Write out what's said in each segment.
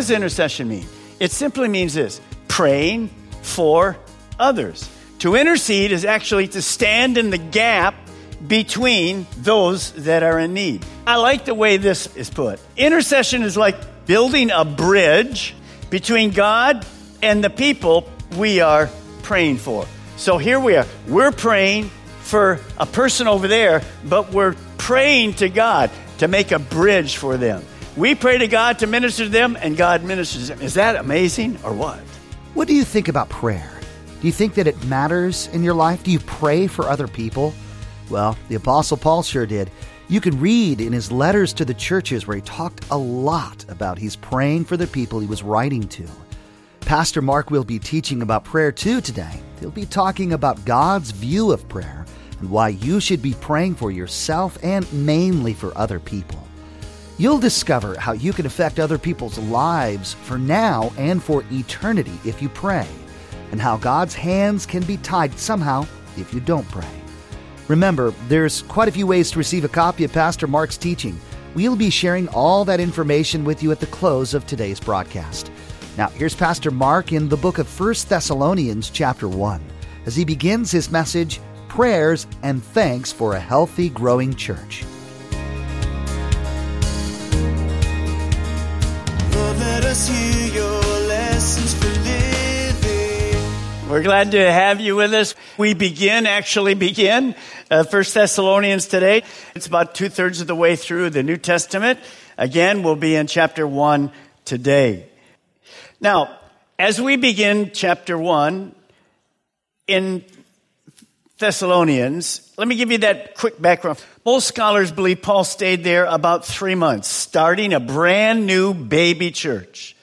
does intercession mean? It simply means this praying for others. To intercede is actually to stand in the gap between those that are in need. I like the way this is put. Intercession is like building a bridge between God and the people we are praying for. So here we are. We're praying for a person over there, but we're praying to God to make a bridge for them. We pray to God to minister to them, and God ministers them. Is that amazing or what? What do you think about prayer? Do you think that it matters in your life? Do you pray for other people? Well, the Apostle Paul sure did. You can read in his letters to the churches where he talked a lot about he's praying for the people he was writing to. Pastor Mark will be teaching about prayer too today. He'll be talking about God's view of prayer and why you should be praying for yourself and mainly for other people. You'll discover how you can affect other people's lives for now and for eternity if you pray, and how God's hands can be tied somehow if you don't pray. Remember, there's quite a few ways to receive a copy of Pastor Mark's teaching. We'll be sharing all that information with you at the close of today's broadcast. Now, here's Pastor Mark in the book of 1 Thessalonians, chapter 1, as he begins his message Prayers and Thanks for a Healthy, Growing Church. We're glad to have you with us. We begin, actually begin, uh, 1 Thessalonians today. It's about two thirds of the way through the New Testament. Again, we'll be in chapter 1 today. Now, as we begin chapter 1 in Thessalonians, let me give you that quick background. Most scholars believe Paul stayed there about three months, starting a brand new baby church.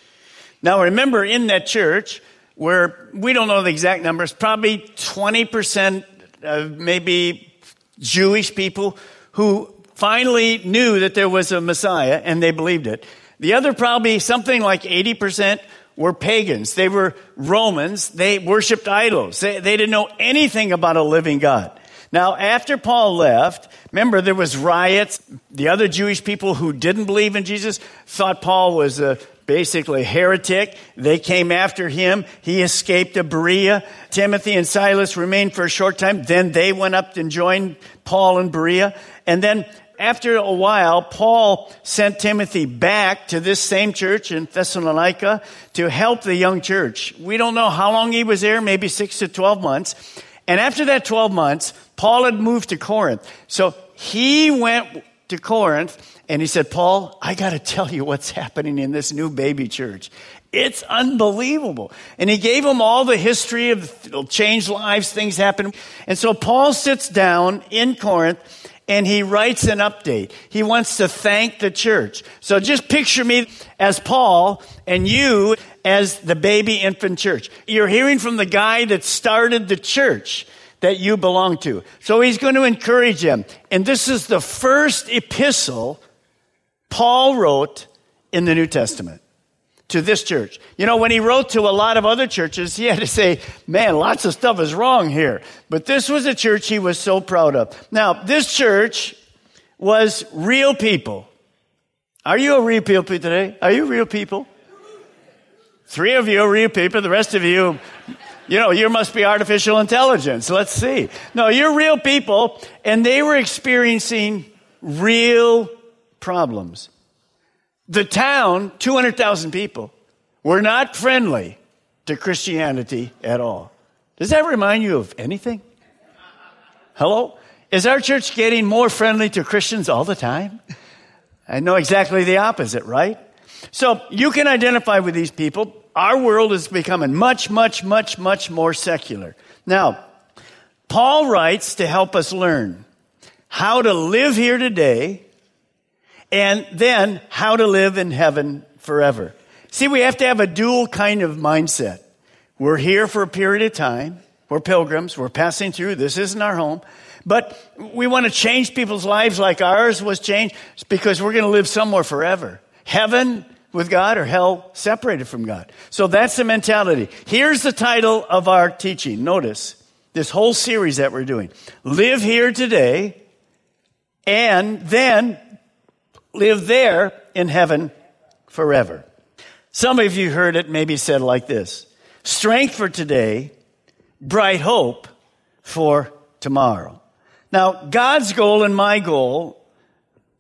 Now, remember, in that church, where we don't know the exact numbers, probably 20% of maybe Jewish people who finally knew that there was a Messiah and they believed it. The other probably something like 80% were pagans. They were Romans. They worshiped idols. They, they didn't know anything about a living God. Now, after Paul left, remember there was riots. The other Jewish people who didn't believe in Jesus thought Paul was a basically heretic. They came after him. He escaped to Berea. Timothy and Silas remained for a short time. Then they went up and joined Paul in Berea. And then after a while, Paul sent Timothy back to this same church in Thessalonica to help the young church. We don't know how long he was there, maybe six to 12 months. And after that 12 months, Paul had moved to Corinth. So he went to Corinth and he said, Paul, I got to tell you what's happening in this new baby church. It's unbelievable. And he gave him all the history of changed lives, things happen. And so Paul sits down in Corinth and he writes an update. He wants to thank the church. So just picture me as Paul and you as the baby infant church. You're hearing from the guy that started the church that you belong to. So he's going to encourage them. And this is the first epistle Paul wrote in the New Testament to this church. You know, when he wrote to a lot of other churches, he had to say, man, lots of stuff is wrong here. But this was a church he was so proud of. Now, this church was real people. Are you a real people today? Are you real people? Three of you are real people. The rest of you, you know, you must be artificial intelligence. Let's see. No, you're real people, and they were experiencing real problems. The town, 200,000 people, were not friendly to Christianity at all. Does that remind you of anything? Hello? Is our church getting more friendly to Christians all the time? I know exactly the opposite, right? So you can identify with these people. Our world is becoming much, much, much, much more secular. Now, Paul writes to help us learn how to live here today and then how to live in heaven forever. See, we have to have a dual kind of mindset. We're here for a period of time. We're pilgrims. We're passing through. This isn't our home. But we want to change people's lives like ours was changed because we're going to live somewhere forever. Heaven with God or hell separated from God. So that's the mentality. Here's the title of our teaching. Notice this whole series that we're doing. Live here today and then live there in heaven forever. Some of you heard it maybe said like this strength for today, bright hope for tomorrow. Now, God's goal and my goal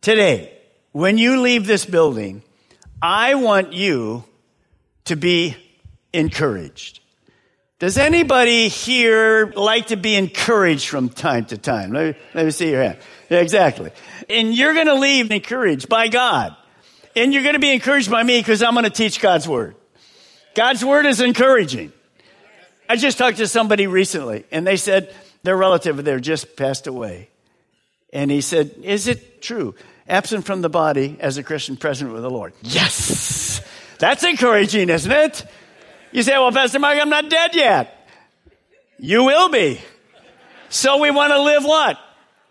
today, when you leave this building, I want you to be encouraged. Does anybody here like to be encouraged from time to time? Let me, let me see your hand. Yeah, exactly. And you're going to leave encouraged by God. And you're going to be encouraged by me because I'm going to teach God's word. God's word is encouraging. I just talked to somebody recently and they said their relative there just passed away. And he said, Is it true? Absent from the body as a Christian present with the Lord. Yes! That's encouraging, isn't it? You say, well, Pastor Mike, I'm not dead yet. You will be. So we want to live what?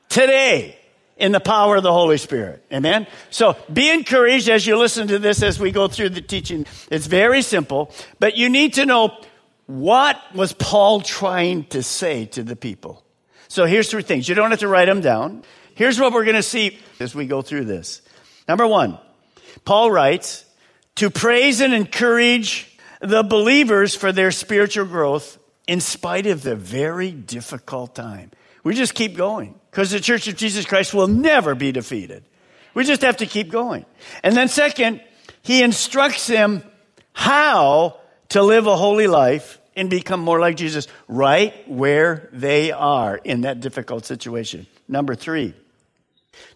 Today in the power of the Holy Spirit. Amen? So be encouraged as you listen to this as we go through the teaching. It's very simple, but you need to know what was Paul trying to say to the people. So here's three things. You don't have to write them down. Here's what we're going to see as we go through this. Number one, Paul writes, to praise and encourage the believers for their spiritual growth in spite of the very difficult time. We just keep going because the Church of Jesus Christ will never be defeated. We just have to keep going. And then, second, he instructs them how to live a holy life and become more like Jesus right where they are in that difficult situation. Number three,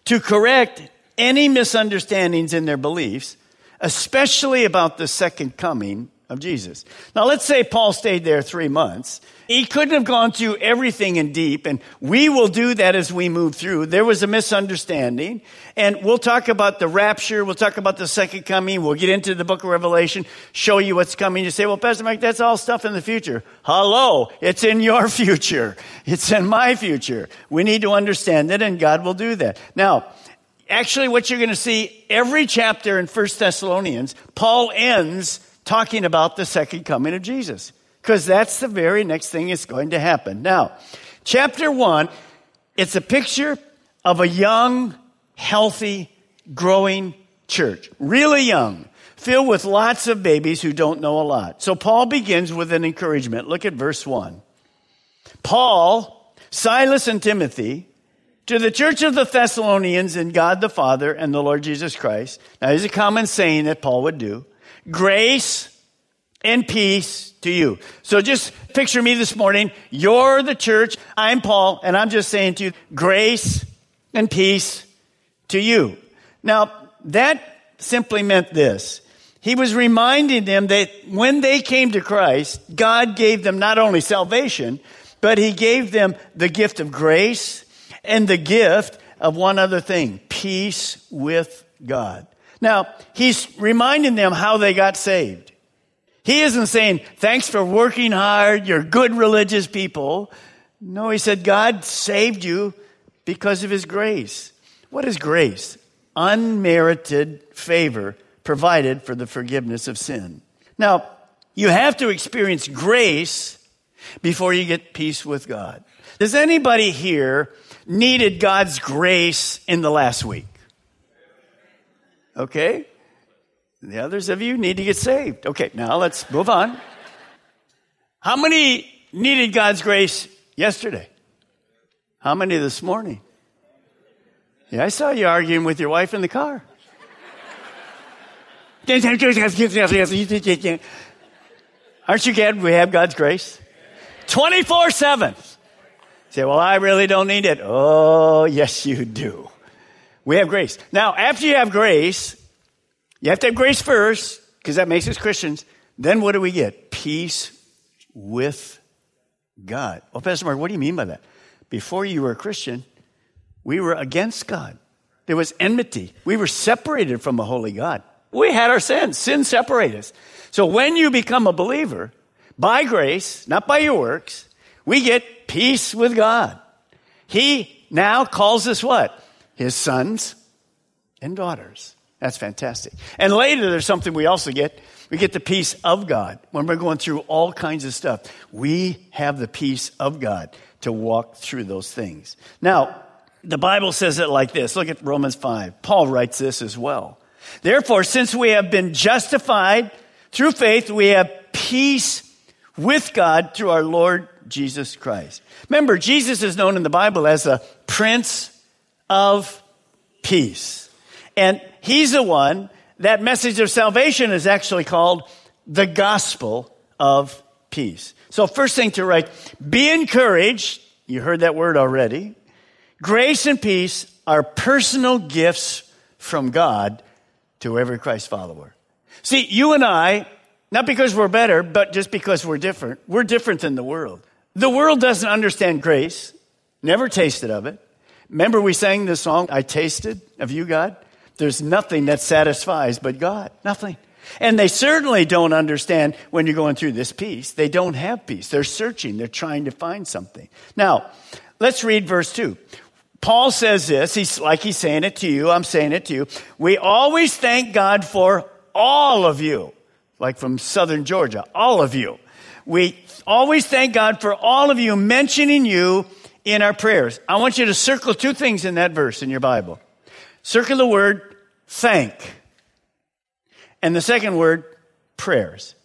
to correct any misunderstandings in their beliefs, especially about the second coming of Jesus. Now, let's say Paul stayed there three months. He couldn't have gone through everything in deep, and we will do that as we move through. There was a misunderstanding, and we'll talk about the rapture. We'll talk about the second coming. We'll get into the book of Revelation, show you what's coming. You say, well, Pastor Mike, that's all stuff in the future. Hello, it's in your future. It's in my future. We need to understand it, and God will do that. Now, actually, what you're going to see every chapter in First Thessalonians, Paul ends talking about the second coming of Jesus. Because that's the very next thing that's going to happen. Now, chapter one, it's a picture of a young, healthy, growing church. Really young, filled with lots of babies who don't know a lot. So Paul begins with an encouragement. Look at verse one. Paul, Silas, and Timothy, to the church of the Thessalonians in God the Father and the Lord Jesus Christ. Now, here's a common saying that Paul would do grace and peace to you. So just picture me this morning. You're the church. I'm Paul, and I'm just saying to you, grace and peace to you. Now, that simply meant this. He was reminding them that when they came to Christ, God gave them not only salvation, but He gave them the gift of grace and the gift of one other thing peace with God. Now, he's reminding them how they got saved. He isn't saying, thanks for working hard, you're good religious people. No, he said, God saved you because of his grace. What is grace? Unmerited favor provided for the forgiveness of sin. Now, you have to experience grace before you get peace with God. Does anybody here needed God's grace in the last week? Okay? The others of you need to get saved. Okay, now let's move on. How many needed God's grace yesterday? How many this morning? Yeah, I saw you arguing with your wife in the car. Aren't you glad we have God's grace? 24 7. Say, well, I really don't need it. Oh, yes, you do. We have grace. Now, after you have grace, You have to have grace first, because that makes us Christians. Then what do we get? Peace with God. Well, Pastor Mark, what do you mean by that? Before you were a Christian, we were against God. There was enmity. We were separated from a holy God. We had our sins. Sin separated us. So when you become a believer, by grace, not by your works, we get peace with God. He now calls us what? His sons and daughters. That's fantastic. And later, there's something we also get. We get the peace of God. When we're going through all kinds of stuff, we have the peace of God to walk through those things. Now, the Bible says it like this. Look at Romans 5. Paul writes this as well. Therefore, since we have been justified through faith, we have peace with God through our Lord Jesus Christ. Remember, Jesus is known in the Bible as the Prince of Peace. And he's the one, that message of salvation is actually called the gospel of peace. So, first thing to write be encouraged. You heard that word already. Grace and peace are personal gifts from God to every Christ follower. See, you and I, not because we're better, but just because we're different, we're different than the world. The world doesn't understand grace, never tasted of it. Remember, we sang this song, I tasted of you, God? There's nothing that satisfies but God. Nothing. And they certainly don't understand when you're going through this peace. They don't have peace. They're searching, they're trying to find something. Now, let's read verse 2. Paul says this, he's like he's saying it to you, I'm saying it to you. We always thank God for all of you, like from southern Georgia, all of you. We always thank God for all of you mentioning you in our prayers. I want you to circle two things in that verse in your Bible. Circle the word thank. And the second word, prayers.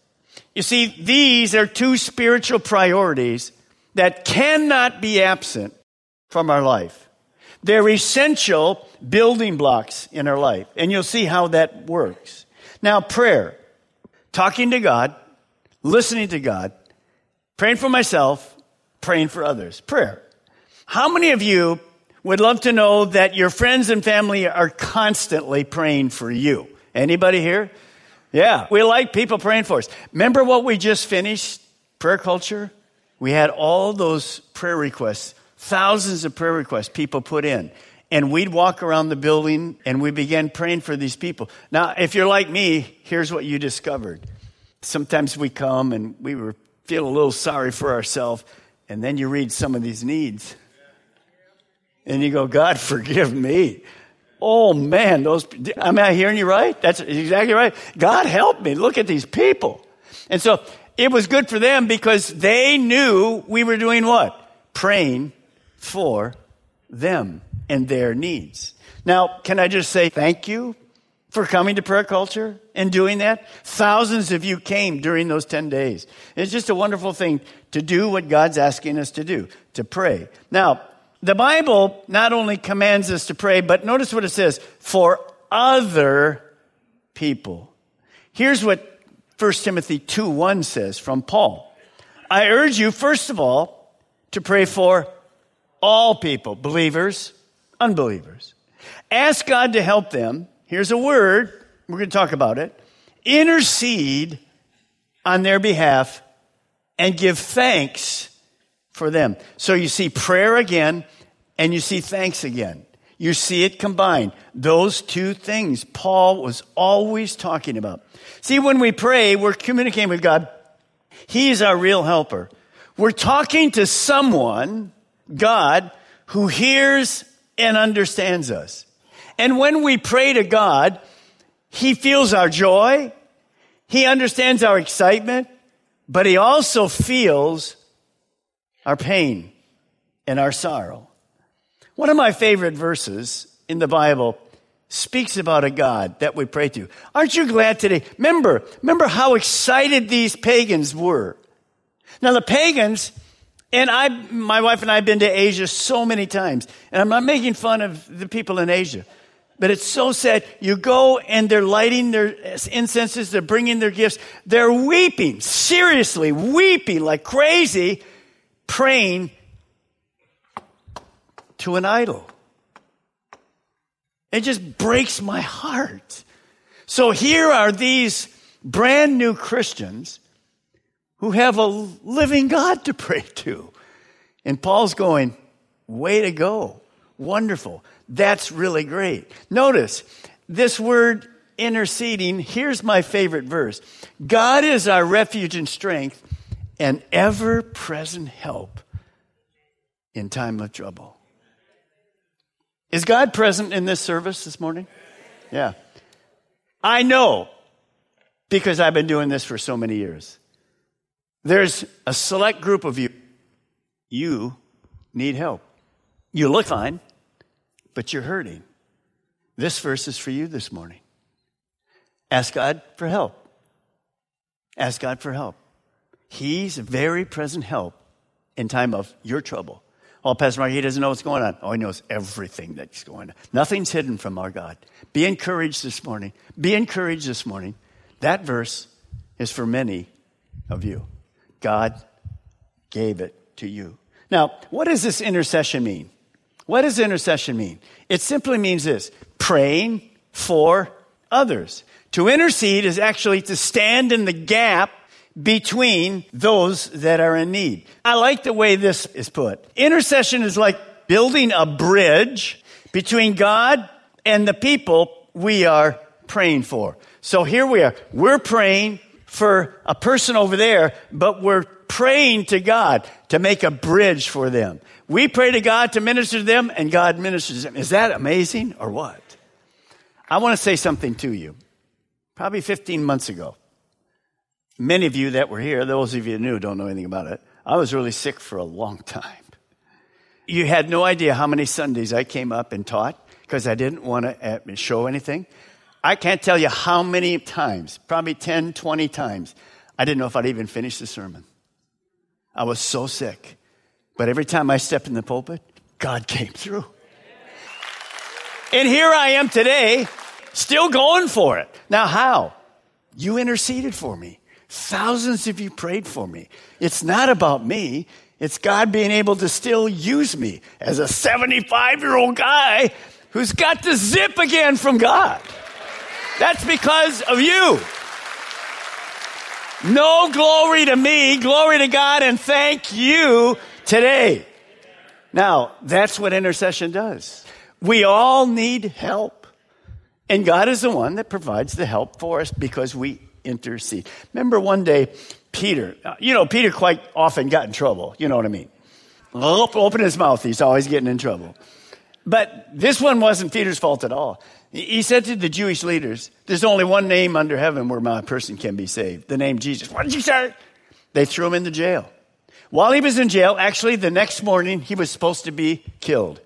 You see, these are two spiritual priorities that cannot be absent from our life. They're essential building blocks in our life. And you'll see how that works. Now, prayer, talking to God, listening to God, praying for myself, praying for others. Prayer. How many of you would love to know that your friends and family are constantly praying for you? Anybody here? Yeah, we like people praying for us. Remember what we just finished? Prayer culture? We had all those prayer requests thousands of prayer requests people put in. And we'd walk around the building and we began praying for these people. Now, if you're like me, here's what you discovered. Sometimes we come and we were, feel a little sorry for ourselves, and then you read some of these needs. And you go, God, forgive me. Oh man, those, am I hearing you right? That's exactly right. God help me. Look at these people. And so it was good for them because they knew we were doing what? Praying for them and their needs. Now, can I just say thank you for coming to prayer culture and doing that? Thousands of you came during those 10 days. It's just a wonderful thing to do what God's asking us to do, to pray. Now, the Bible not only commands us to pray, but notice what it says for other people. Here's what 1 Timothy 2 1 says from Paul. I urge you, first of all, to pray for all people, believers, unbelievers. Ask God to help them. Here's a word, we're going to talk about it. Intercede on their behalf and give thanks for them. So you see prayer again and you see thanks again. You see it combined. Those two things Paul was always talking about. See, when we pray, we're communicating with God. He's our real helper. We're talking to someone God who hears and understands us. And when we pray to God, He feels our joy, He understands our excitement, but He also feels our pain and our sorrow. One of my favorite verses in the Bible speaks about a God that we pray to. Aren't you glad today? Remember, remember how excited these pagans were. Now the pagans, and I, my wife and I have been to Asia so many times, and I'm not making fun of the people in Asia, but it's so sad. You go and they're lighting their incenses, they're bringing their gifts, they're weeping, seriously weeping like crazy, praying to an idol. It just breaks my heart. So here are these brand new Christians who have a living God to pray to. And Paul's going, way to go. Wonderful. That's really great. Notice this word interceding. Here's my favorite verse God is our refuge and strength and ever present help in time of trouble. Is God present in this service this morning? Yeah. I know because I've been doing this for so many years. There's a select group of you. You need help. You look fine, but you're hurting. This verse is for you this morning. Ask God for help. Ask God for help. He's a very present help in time of your trouble. Oh, Pastor Mark, he doesn't know what's going on. Oh, he knows everything that's going on. Nothing's hidden from our God. Be encouraged this morning. Be encouraged this morning. That verse is for many of you. God gave it to you. Now, what does this intercession mean? What does intercession mean? It simply means this praying for others. To intercede is actually to stand in the gap between those that are in need. I like the way this is put. Intercession is like building a bridge between God and the people we are praying for. So here we are. We're praying for a person over there, but we're praying to God to make a bridge for them. We pray to God to minister to them, and God ministers them. Is that amazing or what? I want to say something to you. Probably 15 months ago, Many of you that were here, those of you new don't know anything about it. I was really sick for a long time. You had no idea how many Sundays I came up and taught because I didn't want to uh, show anything. I can't tell you how many times, probably 10, 20 times, I didn't know if I'd even finish the sermon. I was so sick. But every time I stepped in the pulpit, God came through. And here I am today, still going for it. Now, how? You interceded for me. Thousands of you prayed for me. It's not about me. It's God being able to still use me as a 75 year old guy who's got the zip again from God. That's because of you. No glory to me, glory to God, and thank you today. Now, that's what intercession does. We all need help. And God is the one that provides the help for us because we intercede. Remember one day, Peter, uh, you know, Peter quite often got in trouble. You know what I mean? Open his mouth, he's always getting in trouble. But this one wasn't Peter's fault at all. He said to the Jewish leaders, There's only one name under heaven where my person can be saved the name Jesus. What did you say? They threw him into jail. While he was in jail, actually, the next morning, he was supposed to be killed.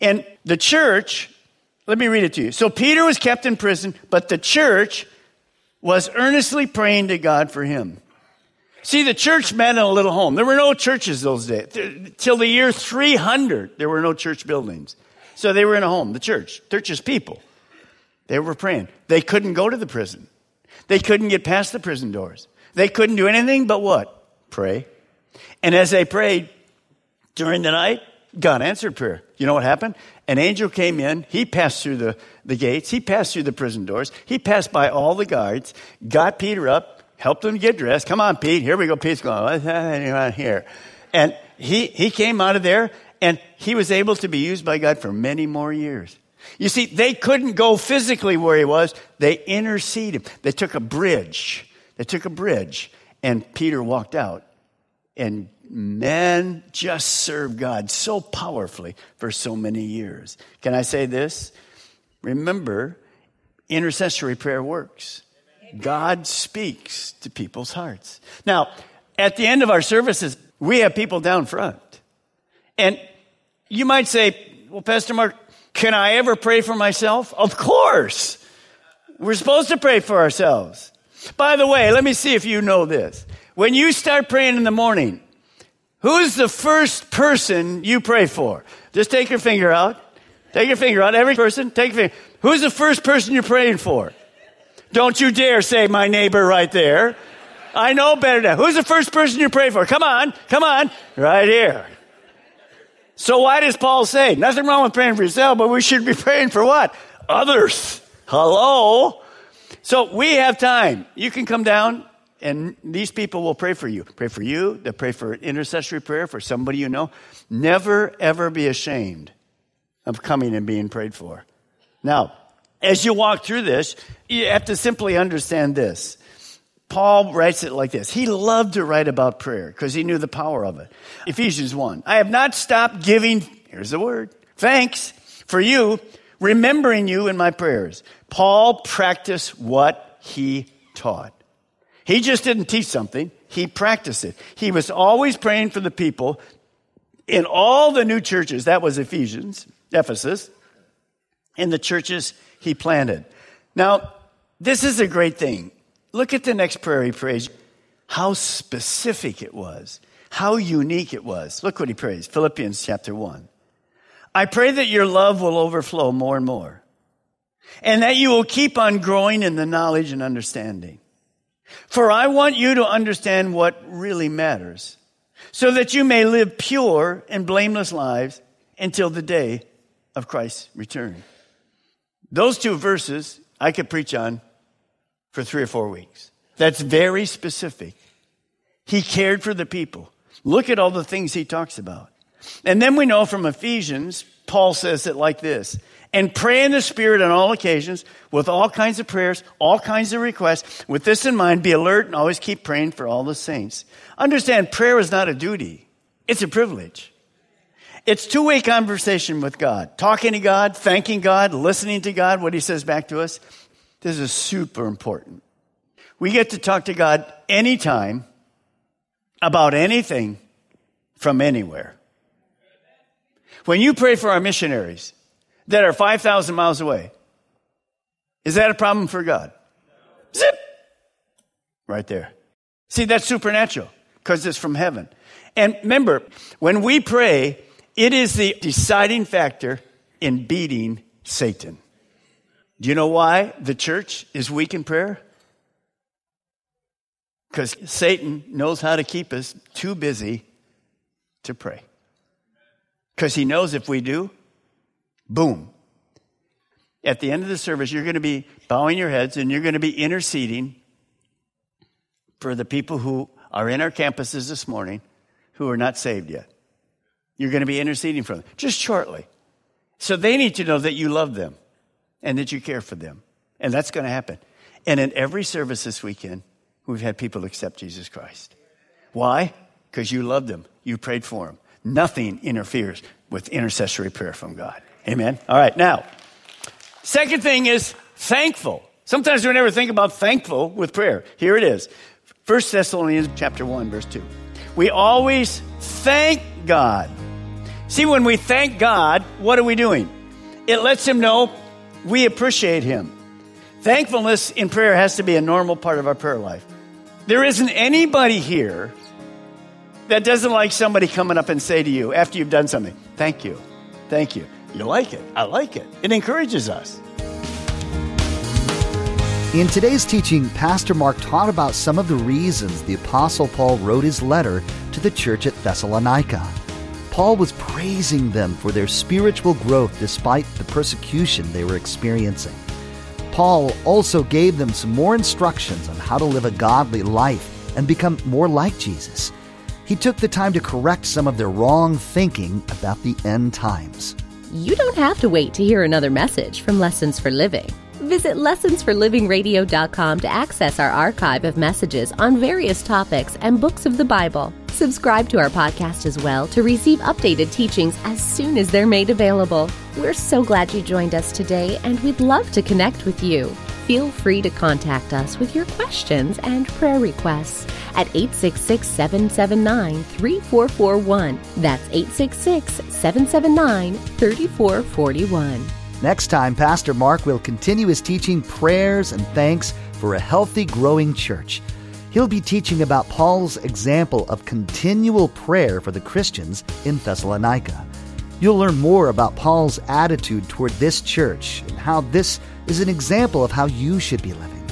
And the church, let me read it to you. So Peter was kept in prison, but the church was earnestly praying to God for him. See, the church met in a little home. There were no churches those days. Till the year 300, there were no church buildings. So they were in a home, the church, church's people. They were praying. They couldn't go to the prison. They couldn't get past the prison doors. They couldn't do anything but what? Pray. And as they prayed during the night, God answered prayer. You know what happened? An angel came in. He passed through the, the gates. He passed through the prison doors. He passed by all the guards, got Peter up, helped him get dressed. Come on, Pete. Here we go. Pete's going, what's happening around here? And he, he came out of there and he was able to be used by God for many more years. You see, they couldn't go physically where he was. They interceded. They took a bridge. They took a bridge and Peter walked out and men just served God so powerfully for so many years. Can I say this? Remember, intercessory prayer works. God speaks to people's hearts. Now, at the end of our services, we have people down front. And you might say, well, Pastor Mark, can I ever pray for myself? Of course. We're supposed to pray for ourselves. By the way, let me see if you know this. When you start praying in the morning, Who's the first person you pray for? Just take your finger out. Take your finger out. Every person, take your finger. Who's the first person you're praying for? Don't you dare say my neighbor right there. I know better now. Who's the first person you pray for? Come on, come on, right here. So why does Paul say nothing wrong with praying for yourself, but we should be praying for what? Others. Hello. So we have time. You can come down and these people will pray for you. Pray for you. They'll pray for intercessory prayer for somebody you know. Never, ever be ashamed of coming and being prayed for. Now, as you walk through this, you have to simply understand this. Paul writes it like this. He loved to write about prayer because he knew the power of it. Ephesians 1. I have not stopped giving, here's the word, thanks for you, remembering you in my prayers. Paul practiced what he taught. He just didn't teach something, he practiced it. He was always praying for the people in all the new churches. That was Ephesians, Ephesus, in the churches he planted. Now, this is a great thing. Look at the next prayer he prays. How specific it was. How unique it was. Look what he prays. Philippians chapter 1. I pray that your love will overflow more and more, and that you will keep on growing in the knowledge and understanding. For I want you to understand what really matters, so that you may live pure and blameless lives until the day of Christ's return. Those two verses I could preach on for three or four weeks. That's very specific. He cared for the people. Look at all the things he talks about. And then we know from Ephesians, Paul says it like this and pray in the Spirit on all occasions with all kinds of prayers, all kinds of requests. With this in mind, be alert and always keep praying for all the saints. Understand, prayer is not a duty, it's a privilege. It's two way conversation with God. Talking to God, thanking God, listening to God, what He says back to us. This is super important. We get to talk to God anytime about anything from anywhere. When you pray for our missionaries that are 5,000 miles away, is that a problem for God? Zip! Right there. See, that's supernatural because it's from heaven. And remember, when we pray, it is the deciding factor in beating Satan. Do you know why the church is weak in prayer? Because Satan knows how to keep us too busy to pray. Because he knows if we do, boom. At the end of the service, you're going to be bowing your heads and you're going to be interceding for the people who are in our campuses this morning who are not saved yet. You're going to be interceding for them just shortly. So they need to know that you love them and that you care for them. And that's going to happen. And in every service this weekend, we've had people accept Jesus Christ. Why? Because you loved them. You prayed for them. Nothing interferes with intercessory prayer from God. Amen. All right. Now, second thing is thankful. Sometimes we never think about thankful with prayer. Here it is. 1 Thessalonians chapter 1 verse 2. We always thank God. See, when we thank God, what are we doing? It lets him know we appreciate him. Thankfulness in prayer has to be a normal part of our prayer life. There isn't anybody here that doesn't like somebody coming up and say to you after you've done something, Thank you. Thank you. You like it. I like it. It encourages us. In today's teaching, Pastor Mark taught about some of the reasons the Apostle Paul wrote his letter to the church at Thessalonica. Paul was praising them for their spiritual growth despite the persecution they were experiencing. Paul also gave them some more instructions on how to live a godly life and become more like Jesus he took the time to correct some of their wrong thinking about the end times. You don't have to wait to hear another message from Lessons for Living. Visit lessonsforlivingradio.com to access our archive of messages on various topics and books of the Bible. Subscribe to our podcast as well to receive updated teachings as soon as they're made available. We're so glad you joined us today and we'd love to connect with you. Feel free to contact us with your questions and prayer requests at 866 779 3441. That's 866 779 3441. Next time, Pastor Mark will continue his teaching prayers and thanks for a healthy, growing church. He'll be teaching about Paul's example of continual prayer for the Christians in Thessalonica. You'll learn more about Paul's attitude toward this church and how this is an example of how you should be living.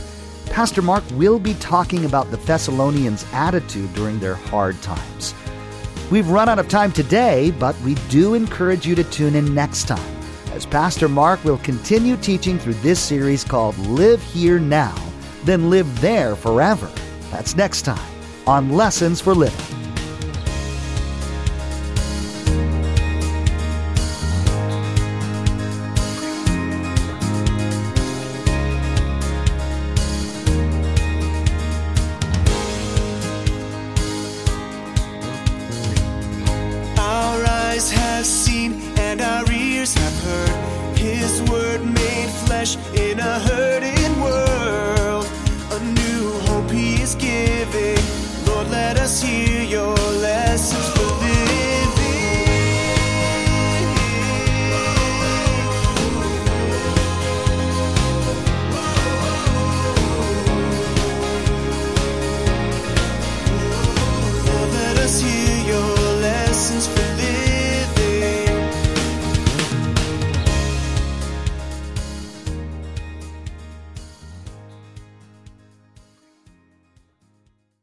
Pastor Mark will be talking about the Thessalonians' attitude during their hard times. We've run out of time today, but we do encourage you to tune in next time as Pastor Mark will continue teaching through this series called Live Here Now, then Live There Forever. That's next time on Lessons for Living. In a hurting